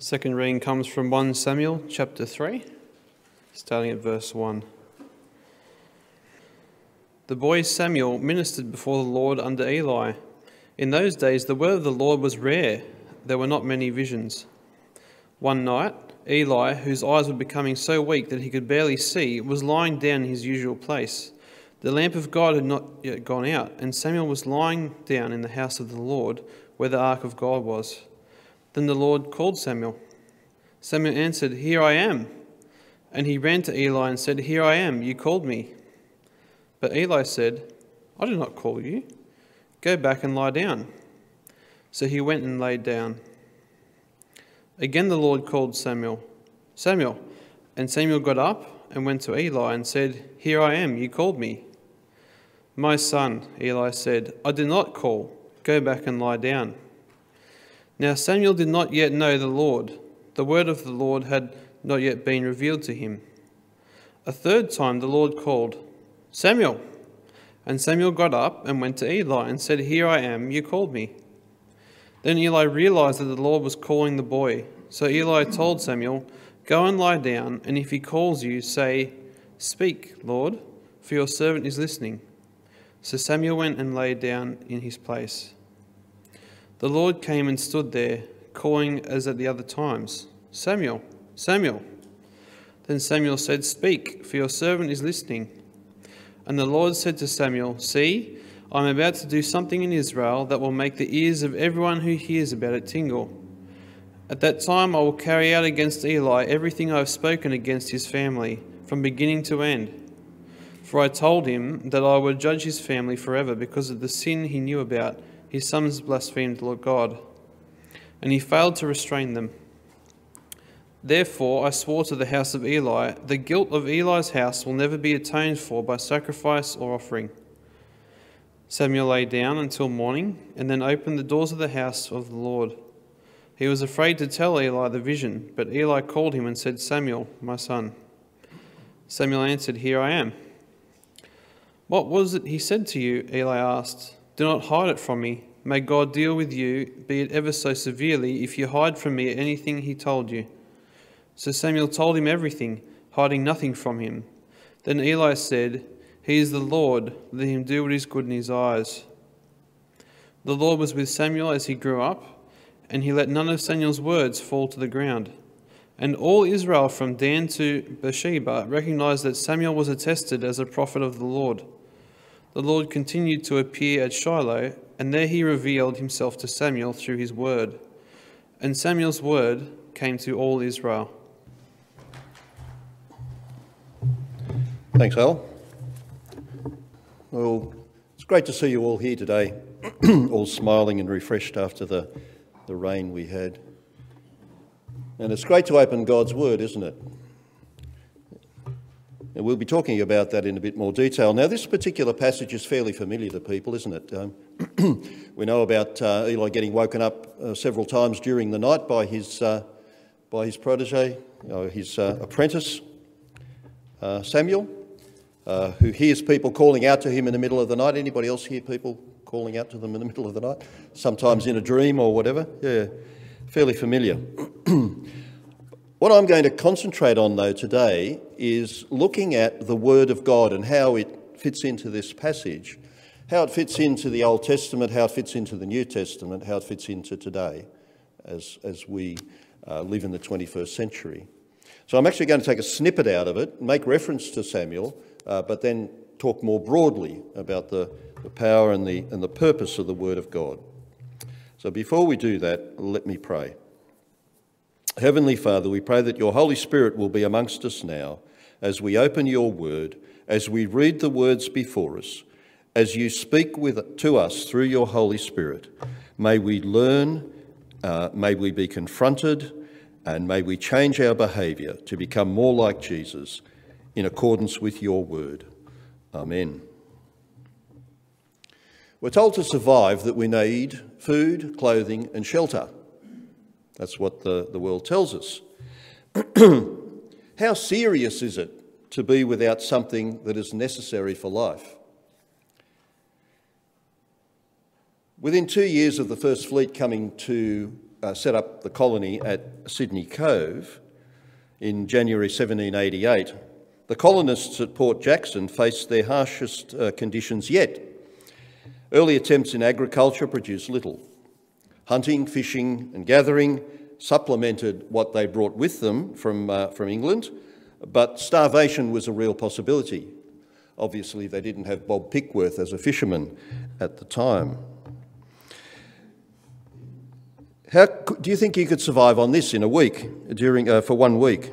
Second reading comes from 1 Samuel chapter 3, starting at verse 1. The boy Samuel ministered before the Lord under Eli. In those days, the word of the Lord was rare, there were not many visions. One night, Eli, whose eyes were becoming so weak that he could barely see, was lying down in his usual place. The lamp of God had not yet gone out, and Samuel was lying down in the house of the Lord, where the ark of God was. Then the Lord called Samuel. Samuel answered, Here I am. And he ran to Eli and said, Here I am, you called me. But Eli said, I did not call you. Go back and lie down. So he went and lay down. Again the Lord called Samuel, Samuel. And Samuel got up and went to Eli and said, Here I am, you called me. My son, Eli said, I did not call. Go back and lie down. Now Samuel did not yet know the Lord. The word of the Lord had not yet been revealed to him. A third time the Lord called, Samuel. And Samuel got up and went to Eli and said, Here I am, you called me. Then Eli realized that the Lord was calling the boy. So Eli told Samuel, Go and lie down, and if he calls you, say, Speak, Lord, for your servant is listening. So Samuel went and lay down in his place. The Lord came and stood there, calling as at the other times, Samuel, Samuel. Then Samuel said, Speak, for your servant is listening. And the Lord said to Samuel, See, I am about to do something in Israel that will make the ears of everyone who hears about it tingle. At that time I will carry out against Eli everything I have spoken against his family, from beginning to end. For I told him that I would judge his family forever because of the sin he knew about. His sons blasphemed the Lord God, and he failed to restrain them. Therefore I swore to the house of Eli, the guilt of Eli's house will never be atoned for by sacrifice or offering. Samuel lay down until morning, and then opened the doors of the house of the Lord. He was afraid to tell Eli the vision, but Eli called him and said, Samuel, my son. Samuel answered, Here I am. What was it he said to you? Eli asked. Do not hide it from me. May God deal with you, be it ever so severely, if you hide from me anything he told you. So Samuel told him everything, hiding nothing from him. Then Eli said, He is the Lord, let him do what is good in his eyes. The Lord was with Samuel as he grew up, and he let none of Samuel's words fall to the ground. And all Israel from Dan to Beersheba recognized that Samuel was attested as a prophet of the Lord the Lord continued to appear at Shiloh, and there he revealed himself to Samuel through his word. And Samuel's word came to all Israel. Thanks, Al. Well, it's great to see you all here today, all smiling and refreshed after the, the rain we had. And it's great to open God's Word, isn't it? And we'll be talking about that in a bit more detail. Now, this particular passage is fairly familiar to people, isn't it? Um, we know about uh, Eli getting woken up uh, several times during the night by his, uh, by his protege, you know, his uh, apprentice, uh, Samuel, uh, who hears people calling out to him in the middle of the night. Anybody else hear people calling out to them in the middle of the night? Sometimes in a dream or whatever. Yeah, fairly familiar. What I'm going to concentrate on, though, today is looking at the Word of God and how it fits into this passage, how it fits into the Old Testament, how it fits into the New Testament, how it fits into today as, as we uh, live in the 21st century. So I'm actually going to take a snippet out of it, make reference to Samuel, uh, but then talk more broadly about the, the power and the, and the purpose of the Word of God. So before we do that, let me pray. Heavenly Father, we pray that your Holy Spirit will be amongst us now as we open your word, as we read the words before us, as you speak with, to us through your Holy Spirit. May we learn, uh, may we be confronted, and may we change our behaviour to become more like Jesus in accordance with your word. Amen. We're told to survive that we need food, clothing, and shelter. That's what the, the world tells us. How serious is it to be without something that is necessary for life? Within two years of the First Fleet coming to uh, set up the colony at Sydney Cove in January 1788, the colonists at Port Jackson faced their harshest uh, conditions yet. Early attempts in agriculture produced little. Hunting, fishing, and gathering supplemented what they brought with them from, uh, from England, but starvation was a real possibility. Obviously, they didn't have Bob Pickworth as a fisherman at the time. How do you think you could survive on this in a week, during, uh, for one week?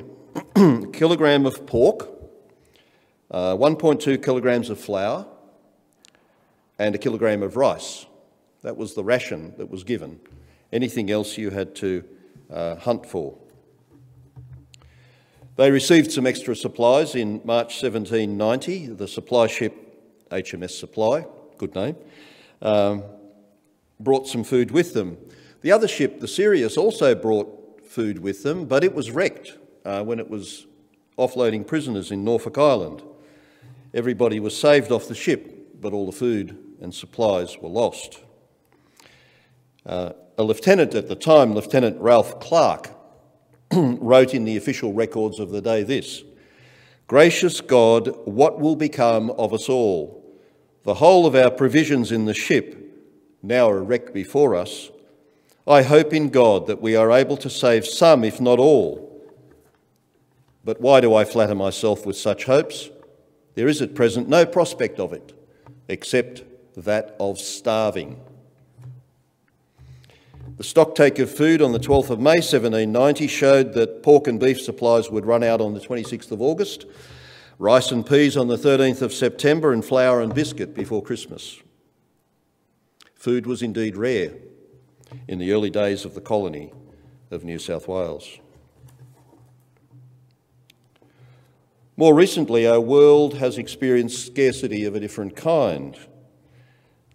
kilogram of pork, uh, 1.2 kilograms of flour, and a kilogram of rice. That was the ration that was given. Anything else you had to uh, hunt for. They received some extra supplies in March 1790. The supply ship HMS Supply, good name, um, brought some food with them. The other ship, the Sirius, also brought food with them, but it was wrecked uh, when it was offloading prisoners in Norfolk Island. Everybody was saved off the ship, but all the food and supplies were lost. Uh, a lieutenant at the time, Lieutenant Ralph Clark, wrote in the official records of the day this Gracious God, what will become of us all? The whole of our provisions in the ship now a wreck before us. I hope in God that we are able to save some, if not all. But why do I flatter myself with such hopes? There is at present no prospect of it, except that of starving. The stocktake of food on the 12th of May 1790 showed that pork and beef supplies would run out on the 26th of August, rice and peas on the 13th of September, and flour and biscuit before Christmas. Food was indeed rare in the early days of the colony of New South Wales. More recently, our world has experienced scarcity of a different kind.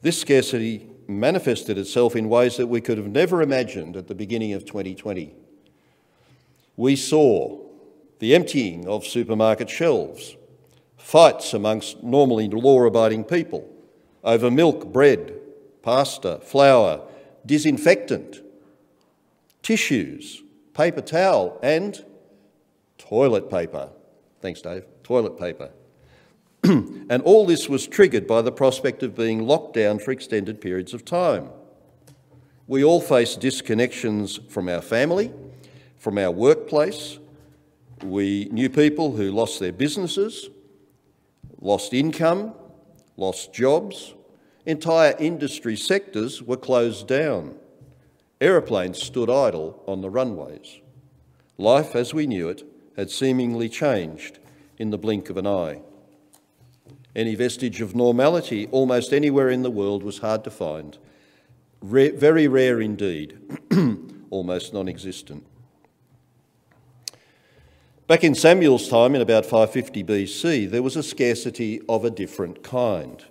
This scarcity manifested itself in ways that we could have never imagined at the beginning of 2020. We saw the emptying of supermarket shelves, fights amongst normally law abiding people over milk, bread, pasta, flour, disinfectant, tissues, paper towel, and toilet paper. Thanks, Dave. Toilet paper. and all this was triggered by the prospect of being locked down for extended periods of time. We all face disconnections from our family, from our workplace. We knew people who lost their businesses, lost income, lost jobs. Entire industry sectors were closed down. Aeroplanes stood idle on the runways. Life as we knew it had seemingly changed in the blink of an eye. Any vestige of normality almost anywhere in the world was hard to find. very rare indeed, almost non existent. Back in Samuel's time, in about 550 BC, there was a scarcity of a different kind.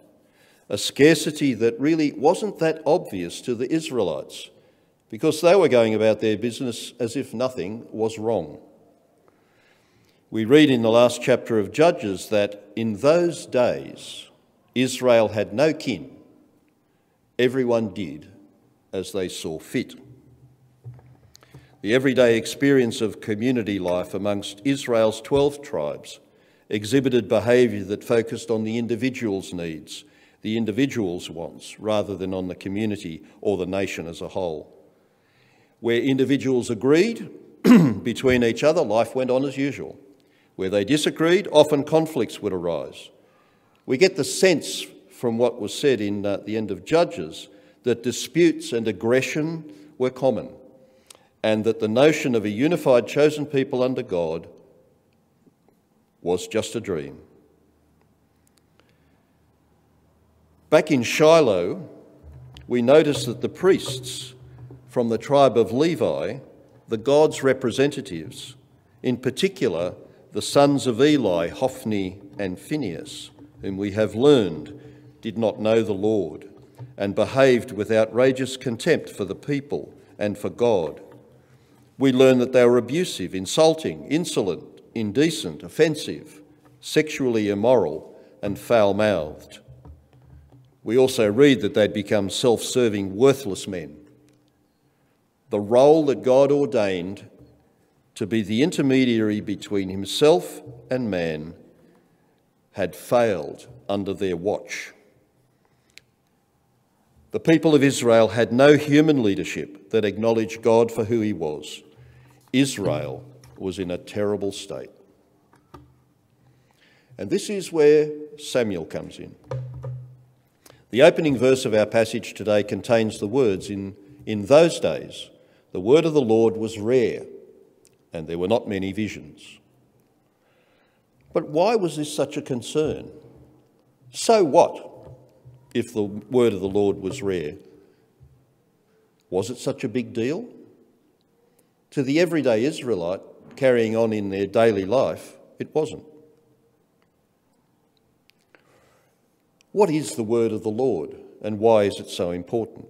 A scarcity that really wasn't that obvious to the Israelites because they were going about their business as if nothing was wrong. We read in the last chapter of Judges that in those days Israel had no kin. Everyone did as they saw fit. The everyday experience of community life amongst Israel's 12 tribes exhibited behaviour that focused on the individual's needs, the individual's wants, rather than on the community or the nation as a whole. Where individuals agreed between each other, life went on as usual. Where they disagreed, often conflicts would arise. We get the sense from what was said in uh, the end of Judges that disputes and aggression were common, and that the notion of a unified chosen people under God was just a dream. Back in Shiloh, we notice that the priests from the tribe of Levi, the God's representatives, in particular, the sons of Eli, Hophni and Phinehas, whom we have learned did not know the Lord and behaved with outrageous contempt for the people and for God. We learn that they were abusive, insulting, insolent, indecent, offensive, sexually immoral, and foul mouthed. We also read that they'd become self serving, worthless men. the role that God ordained to be the intermediary between himself and man, had failed under their watch. The people of Israel had no human leadership that acknowledged God for who he was. Israel was in a terrible state. And this is where Samuel comes in. The opening verse of our passage today contains the words in, in those days, the word of the Lord was rare, and there were not many visions. But why was this such a concern? So what if the word of the Lord was rare? Was it such a big deal? To the everyday Israelite carrying on in their daily life, it wasn't. What is the word of the Lord and why is it so important?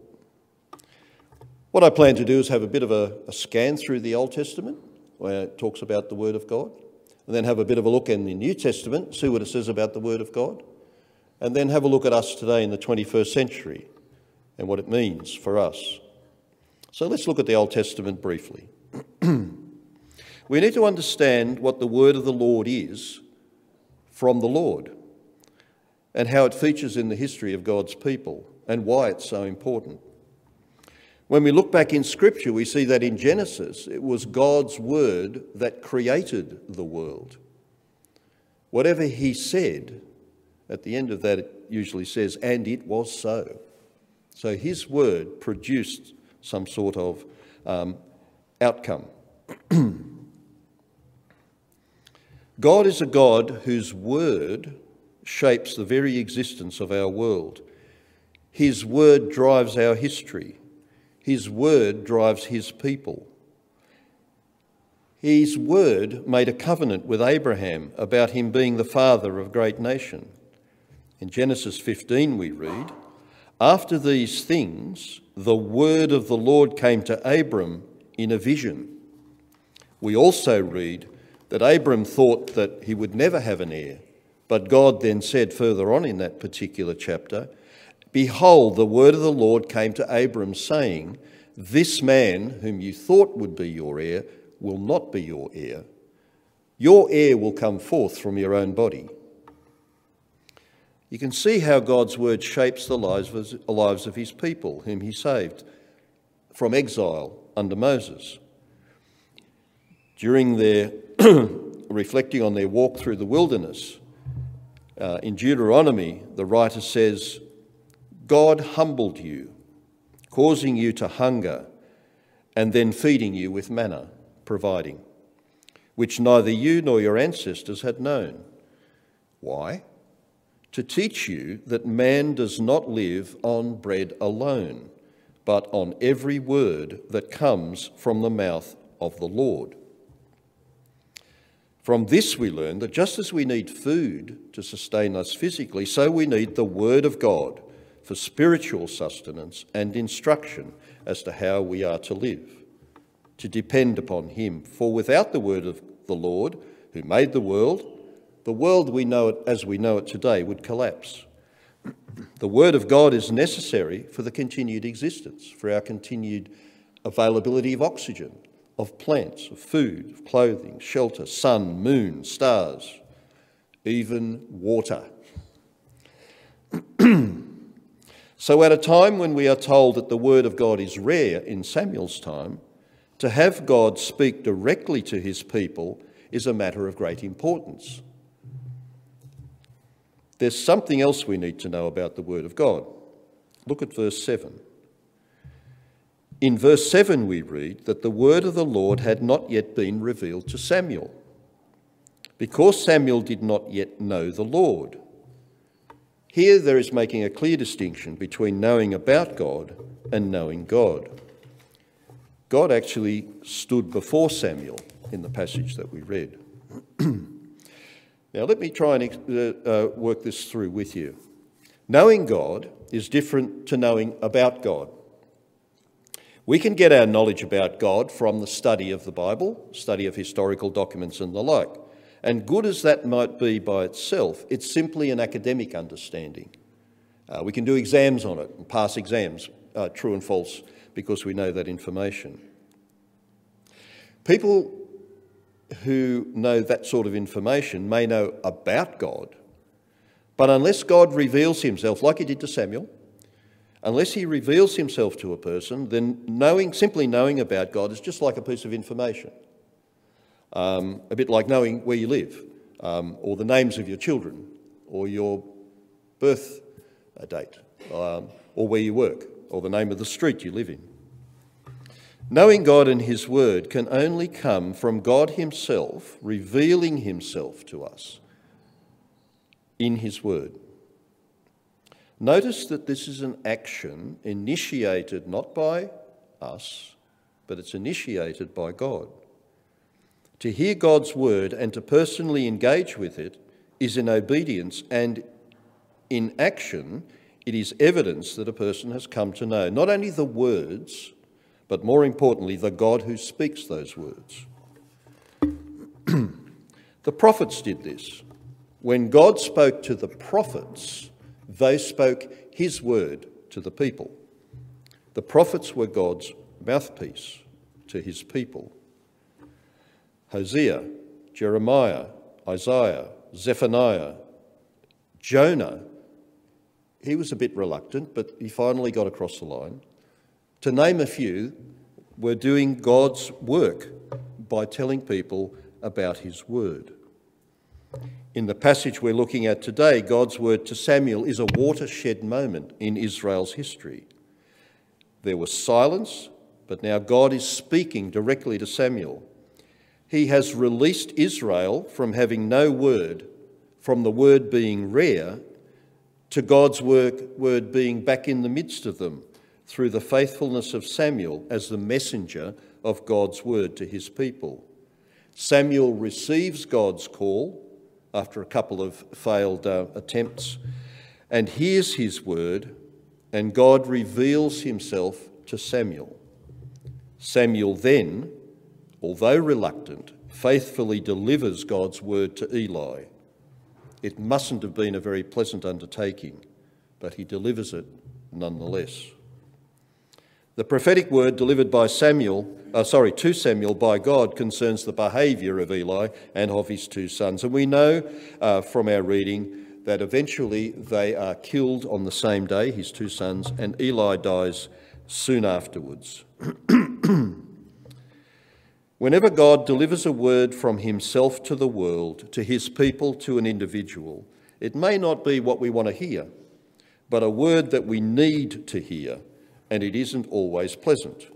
What I plan to do is have a bit of a, a, scan through the Old Testament, where it talks about the Word of God, and then have a bit of a look in the New Testament, see what it says about the Word of God, and then have a look at us today in the 21st century and what it means for us. So let's look at the Old Testament briefly. we need to understand what the Word of the Lord is from the Lord and how it features in the history of God's people and why it's so important. When we look back in Scripture, we see that in Genesis, it was God's word that created the world. Whatever He said, at the end of that, it usually says, and it was so. So His word produced some sort of um, outcome. God is a God whose word shapes the very existence of our world. His word drives our history. His word drives his people. His word made a covenant with Abraham about him being the father of a great nation. In Genesis 15, we read, After these things, the word of the Lord came to Abram in a vision. We also read that Abram thought that he would never have an heir, but God then said further on in that particular chapter, Behold, the word of the Lord came to Abram, saying, This man, whom you thought would be your heir, will not be your heir. Your heir will come forth from your own body. You can see how God's word shapes the lives of, his people, whom he saved from exile under Moses. During their reflecting on their walk through the wilderness, uh, in Deuteronomy, the writer says, God humbled you, causing you to hunger, and then feeding you with manna, providing, which neither you nor your ancestors had known. Why? To teach you that man does not live on bread alone, but on every word that comes from the mouth of the Lord. From this, we learn that just as we need food to sustain us physically, so we need the Word of God for spiritual sustenance and instruction as to how we are to live, to depend upon Him. For without the word of the Lord, who made the world, the world we know it as we know it today would collapse. The word of God is necessary for the continued existence, for our continued availability of oxygen, of plants, of food, of clothing, shelter, sun, moon, stars, even water. So, at a time when we are told that the word of God is rare in Samuel's time, to have God speak directly to his people is a matter of great importance. There's something else we need to know about the word of God. Look at verse 7. In verse 7, we read that the word of the Lord had not yet been revealed to Samuel, because Samuel did not yet know the Lord. Here, there is making a clear distinction between knowing about God and knowing God. God actually stood before Samuel in the passage that we read. now, let me try and uh, uh, work this through with you. Knowing God is different to knowing about God. We can get our knowledge about God from the study of the Bible, study of historical documents, and the like. And good as that might be by itself, it's simply an academic understanding. Uh, we can do exams on it and pass exams, uh, true and false because we know that information. People who know that sort of information may know about God, but unless God reveals himself, like he did to Samuel, unless he reveals himself to a person, then knowing, simply knowing about God is just like a piece of information. Um, a bit like knowing where you live, um, or the names of your children, or your birth date, um, or where you work, or the name of the street you live in. Knowing God and His Word can only come from God Himself revealing Himself to us in His Word. Notice that this is an action initiated not by us, but it's initiated by God. To hear God's Word and to personally engage with it is in obedience and in action, it is evidence that a person has come to know not only the words, but more importantly, the God who speaks those words. the prophets did this. When God spoke to the prophets, they spoke his word to the people. The prophets were God's mouthpiece to his people. Hosea, Jeremiah, Isaiah, Zephaniah, Jonah, he was a bit reluctant, but he finally got across the line to name a few, were doing God's work by telling people about his word. In the passage we're looking at today, God's word to Samuel is a watershed moment in Israel's history. There was silence, but now God is speaking directly to Samuel. He has released Israel from having no word, from the word being rare, to God's work, word being back in the midst of them through the faithfulness of Samuel as the messenger of God's word to his people. Samuel receives God's call after a couple of failed uh, attempts and hears his word, and God reveals himself to Samuel. Samuel then, although reluctant, faithfully delivers God's word to Eli. It mustn't have been a very pleasant undertaking, but he delivers it nonetheless. The prophetic word delivered by Samuel, uh, sorry, to Samuel by God concerns the behaviour of Eli and of his two sons. And we know uh, from our reading that eventually they are killed on the same day, his two sons, and Eli dies soon afterwards. Whenever God delivers a word from himself to the world, to his people, to an individual, it may not be what we want to hear, but a word that we need to hear and it isn't always pleasant.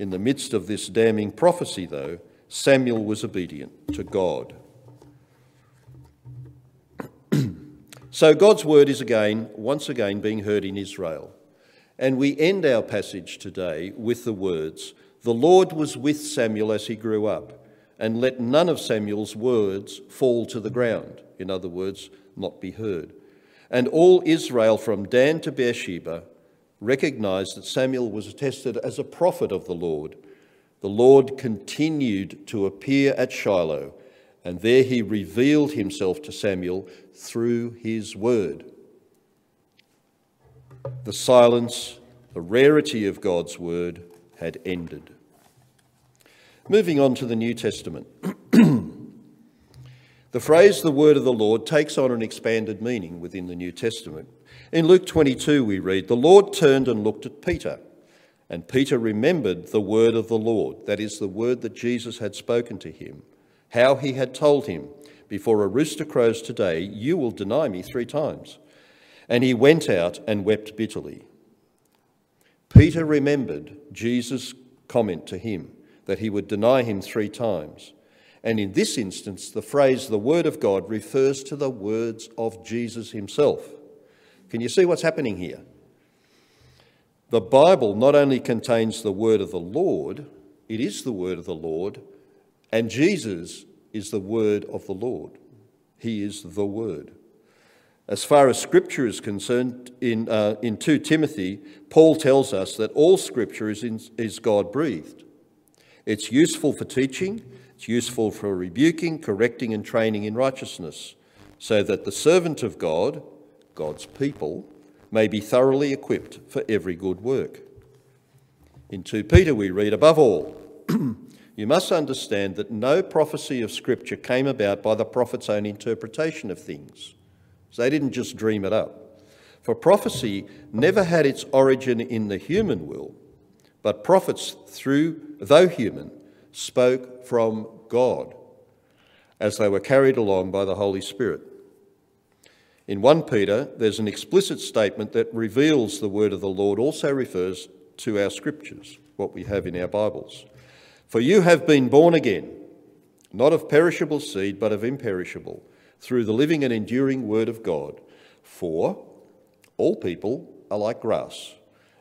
In the midst of this damning prophecy, though, Samuel was obedient to God. so God's word is again, once again, being heard in Israel. And we end our passage today with the words The Lord was with Samuel as he grew up, and let none of Samuel's words fall to the ground. In other words, not be heard. And all Israel from Dan to Beersheba recognized that Samuel was attested as a prophet of the Lord. The Lord continued to appear at Shiloh, and there he revealed himself to Samuel through his word. The silence, the rarity of God's word had ended. Moving on to the New Testament. the phrase the word of the Lord takes on an expanded meaning within the New Testament. In Luke 22, we read, The Lord turned and looked at Peter, and Peter remembered the word of the Lord, that is, the word that Jesus had spoken to him, how he had told him, Before a rooster crows today, you will deny me three times. And he went out and wept bitterly. Peter remembered Jesus' comment to him that he would deny him three times. And in this instance, the phrase the word of God refers to the words of Jesus himself. Can you see what's happening here? The Bible not only contains the word of the Lord, it is the word of the Lord, and Jesus is the word of the Lord. He is the word. As far as Scripture is concerned, in, uh, in 2 Timothy, Paul tells us that all Scripture is, is God breathed. It's useful for teaching, it's useful for rebuking, correcting, and training in righteousness, so that the servant of God, God's people, may be thoroughly equipped for every good work. In 2 Peter, we read, Above all, you must understand that no prophecy of Scripture came about by the prophet's own interpretation of things. So they didn't just dream it up. For prophecy never had its origin in the human will, but prophets, through, though human, spoke from God as they were carried along by the Holy Spirit. In 1 Peter, there's an explicit statement that reveals the word of the Lord also refers to our scriptures, what we have in our Bibles. For you have been born again, not of perishable seed, but of imperishable, through the living and enduring word of God. For all people are like grass,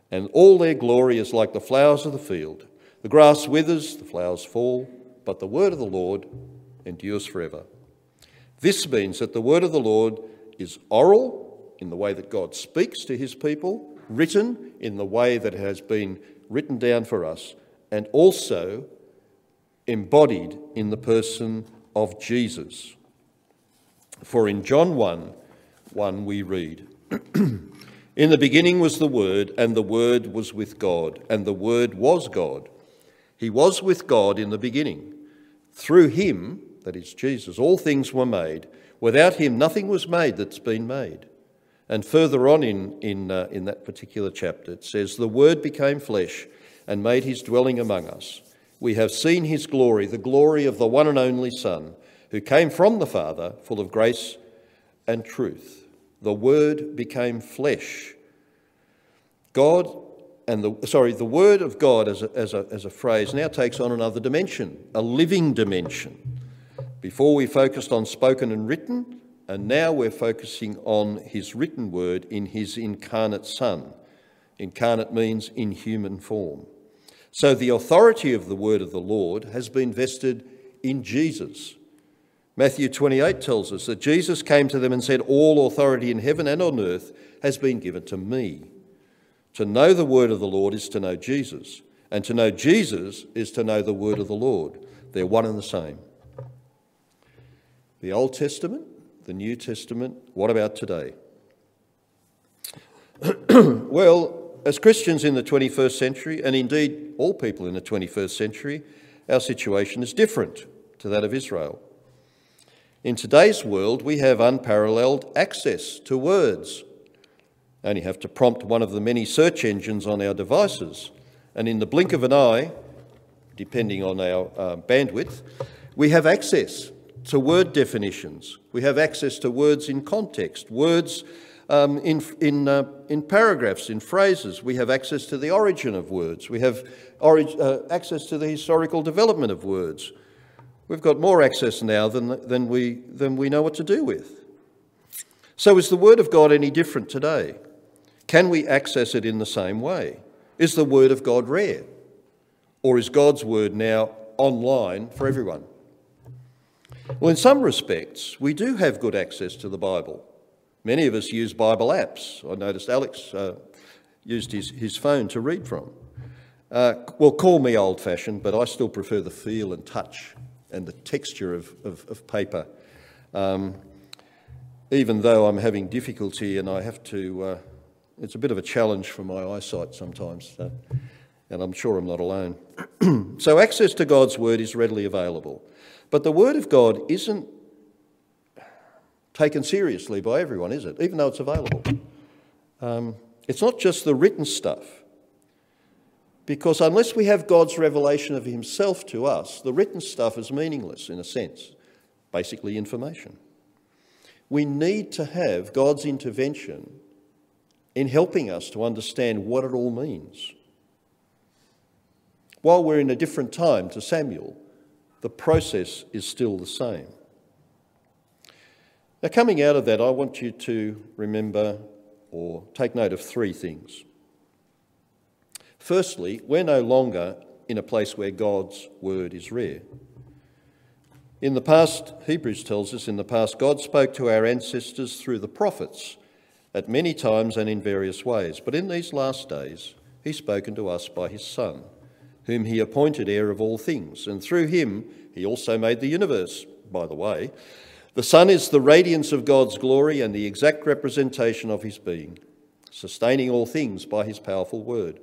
and all their glory is like the flowers of the field. The grass withers, the flowers fall, but the word of the Lord endures forever. This means that the word of the Lord is oral in the way that God speaks to his people, written in the way that has been written down for us, and also embodied in the person of Jesus. For in John 1 1 we read, In the beginning was the Word, and the Word was with God, and the Word was God. He was with God in the beginning. Through him, that is Jesus, all things were made. Without him, nothing was made that's been made. And further on in, in, uh, in that particular chapter, it says, The Word became flesh and made his dwelling among us. We have seen his glory, the glory of the one and only Son, who came from the Father, full of grace and truth. The Word became flesh. God and the sorry, the Word of God as a, as a, as a phrase now takes on another dimension, a living dimension. Before we focused on spoken and written, and now we're focusing on his written word in his incarnate Son. Incarnate means in human form. So the authority of the word of the Lord has been vested in Jesus. Matthew 28 tells us that Jesus came to them and said, All authority in heaven and on earth has been given to me. To know the word of the Lord is to know Jesus, and to know Jesus is to know the word of the Lord. They're one and the same. The Old Testament, the New Testament, what about today? well, as Christians in the 21st century, and indeed all people in the 21st century, our situation is different to that of Israel. In today's world, we have unparalleled access to words. Only have to prompt one of the many search engines on our devices, and in the blink of an eye, depending on our uh, bandwidth, we have access to word definitions. We have access to words in context, words um, in, in, uh, in paragraphs, in phrases. We have access to the origin of words. We have uh, access to the historical development of words. We've got more access now than, than, we, than we know what to do with. So, is the Word of God any different today? Can we access it in the same way? Is the Word of God rare? Or is God's Word now online for everyone? Well, in some respects, we do have good access to the Bible. Many of us use Bible apps. I noticed Alex uh, used his, his phone to read from. Uh, well, call me old fashioned, but I still prefer the feel and touch and the texture of, of, of paper. Um, even though I'm having difficulty and I have to, uh, it's a bit of a challenge for my eyesight sometimes, so, and I'm sure I'm not alone. so, access to God's Word is readily available. But the Word of God isn't taken seriously by everyone, is it? Even though it's available. Um, it's not just the written stuff. Because unless we have God's revelation of Himself to us, the written stuff is meaningless in a sense, basically information. We need to have God's intervention in helping us to understand what it all means. While we're in a different time to Samuel, the process is still the same. Now, coming out of that, I want you to remember or take note of three things. Firstly, we're no longer in a place where God's word is rare. In the past, Hebrews tells us, in the past, God spoke to our ancestors through the prophets at many times and in various ways. But in these last days, He's spoken to us by His Son whom he appointed heir of all things. And through him, he also made the universe, by the way. The Son is the radiance of God's glory and the exact representation of his being, sustaining all things by his powerful word.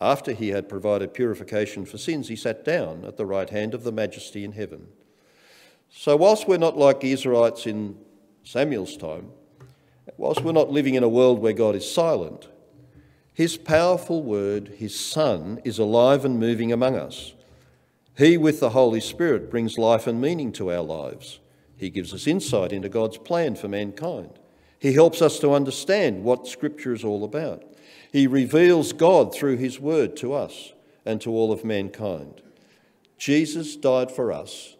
After he had provided purification for sins, he sat down at the right hand of the majesty in heaven. So, whilst we're not like the Israelites in Samuel's time, whilst we're not living in a world where God is silent, his powerful word, his Son, is alive and moving among us. He, with the Holy Spirit, brings life and meaning to our lives. He gives us insight into God's plan for mankind. He helps us to understand what Scripture is all about. He reveals God through His Word to us and to all of mankind. Jesus died for us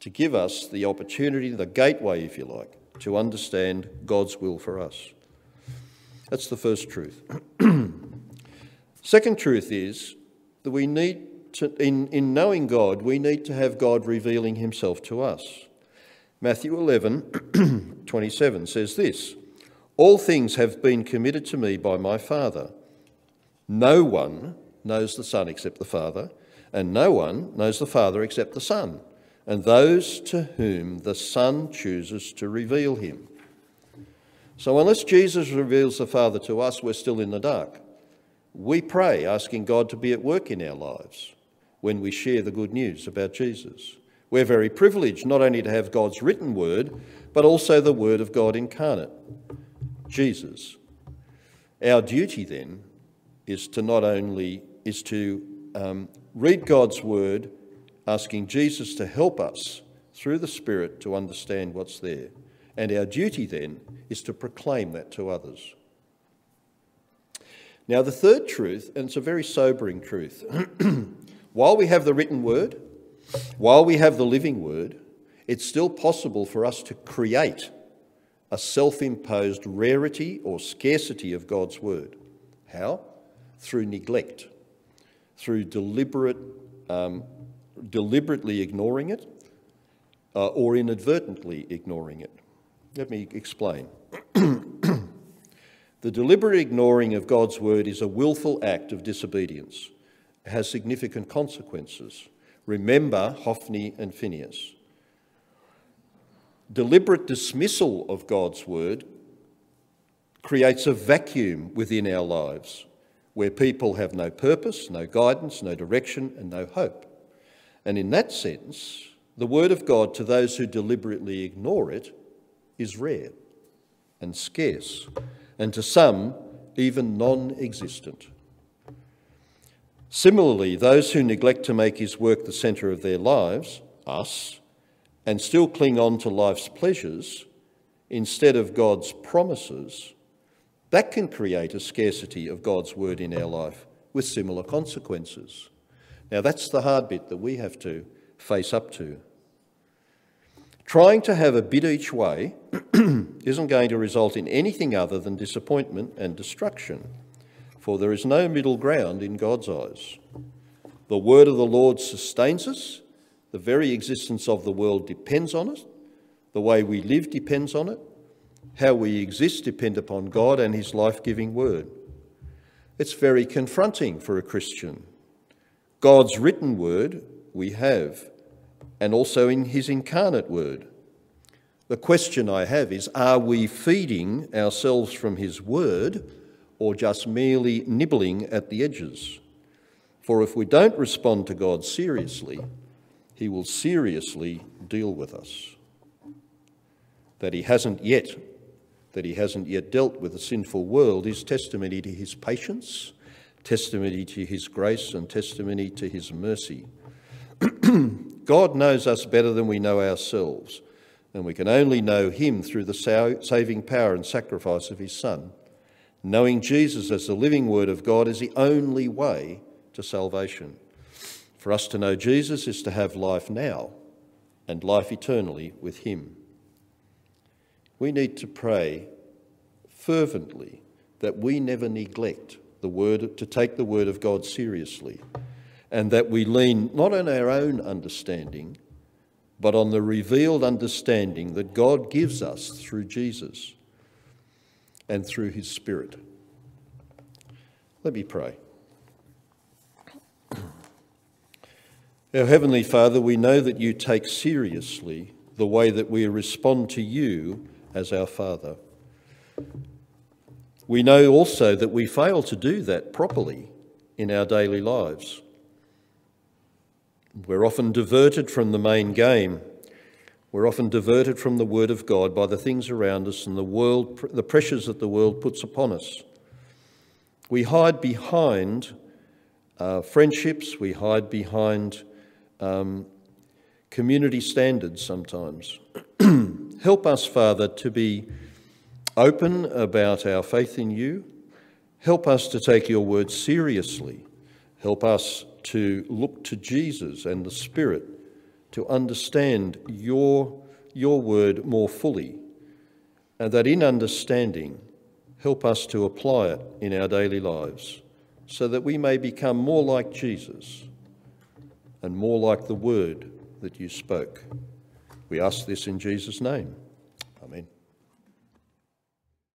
to give us the opportunity, the gateway, if you like, to understand God's will for us. That's the first truth. Second truth is that we need to, in, in knowing God, we need to have God revealing himself to us. Matthew 11, 27 says this All things have been committed to me by my Father. No one knows the Son except the Father, and no one knows the Father except the Son, and those to whom the Son chooses to reveal him. So, unless Jesus reveals the Father to us, we're still in the dark. We pray, asking God to be at work in our lives when we share the good news about Jesus. We're very privileged not only to have God's written word, but also the word of God incarnate, Jesus. Our duty then is to not only is to um, read God's word, asking Jesus to help us through the Spirit to understand what's there. And our duty then is to proclaim that to others. Now, the third truth, and it's a very sobering truth, while we have the written word, while we have the living word, it's still possible for us to create a self imposed rarity or scarcity of God's word. How? Through neglect, through deliberate, um, deliberately ignoring it, uh, or inadvertently ignoring it. Let me explain. the deliberate ignoring of God's word is a willful act of disobedience. It has significant consequences. Remember Hophni and Phinehas. Deliberate dismissal of God's word creates a vacuum within our lives where people have no purpose, no guidance, no direction, and no hope. And in that sense, the word of God to those who deliberately ignore it is rare and scarce, and to some, even non existent. Similarly, those who neglect to make his work the centre of their lives, us, and still cling on to life's pleasures instead of God's promises, that can create a scarcity of God's word in our life with similar consequences. Now, that's the hard bit that we have to face up to. Trying to have a bit each way isn't going to result in anything other than disappointment and destruction, for there is no middle ground in God's eyes. The word of the Lord sustains us, the very existence of the world depends on it, the way we live depends on it, how we exist depend upon God and his life-giving word. It's very confronting for a Christian. God's written word we have and also in his incarnate word. The question I have is are we feeding ourselves from his word or just merely nibbling at the edges? For if we don't respond to God seriously, he will seriously deal with us. That he hasn't yet, that he hasn't yet dealt with a sinful world is testimony to his patience, testimony to his grace, and testimony to his mercy. God knows us better than we know ourselves, and we can only know Him through the saving power and sacrifice of His Son. Knowing Jesus as the living Word of God is the only way to salvation. For us to know Jesus is to have life now and life eternally with Him. We need to pray fervently that we never neglect the word to take the word of God seriously and that we lean not on our own understanding, but on the revealed understanding that God gives us through Jesus and through his Spirit. Let me pray. Our Heavenly Father, we know that you take seriously the way that we respond to you as our Father. We know also that we fail to do that properly in our daily lives. We're often diverted from the main game. We're often diverted from the Word of God by the things around us and the world, the pressures that the world puts upon us. We hide behind uh, friendships, we hide behind um, community standards sometimes. Help us, Father, to be open about our faith in you. Help us to take your word seriously. Help us to look to Jesus and the Spirit to understand your, your word more fully. And that in understanding, help us to apply it in our daily lives so that we may become more like Jesus and more like the word that you spoke. We ask this in Jesus' name.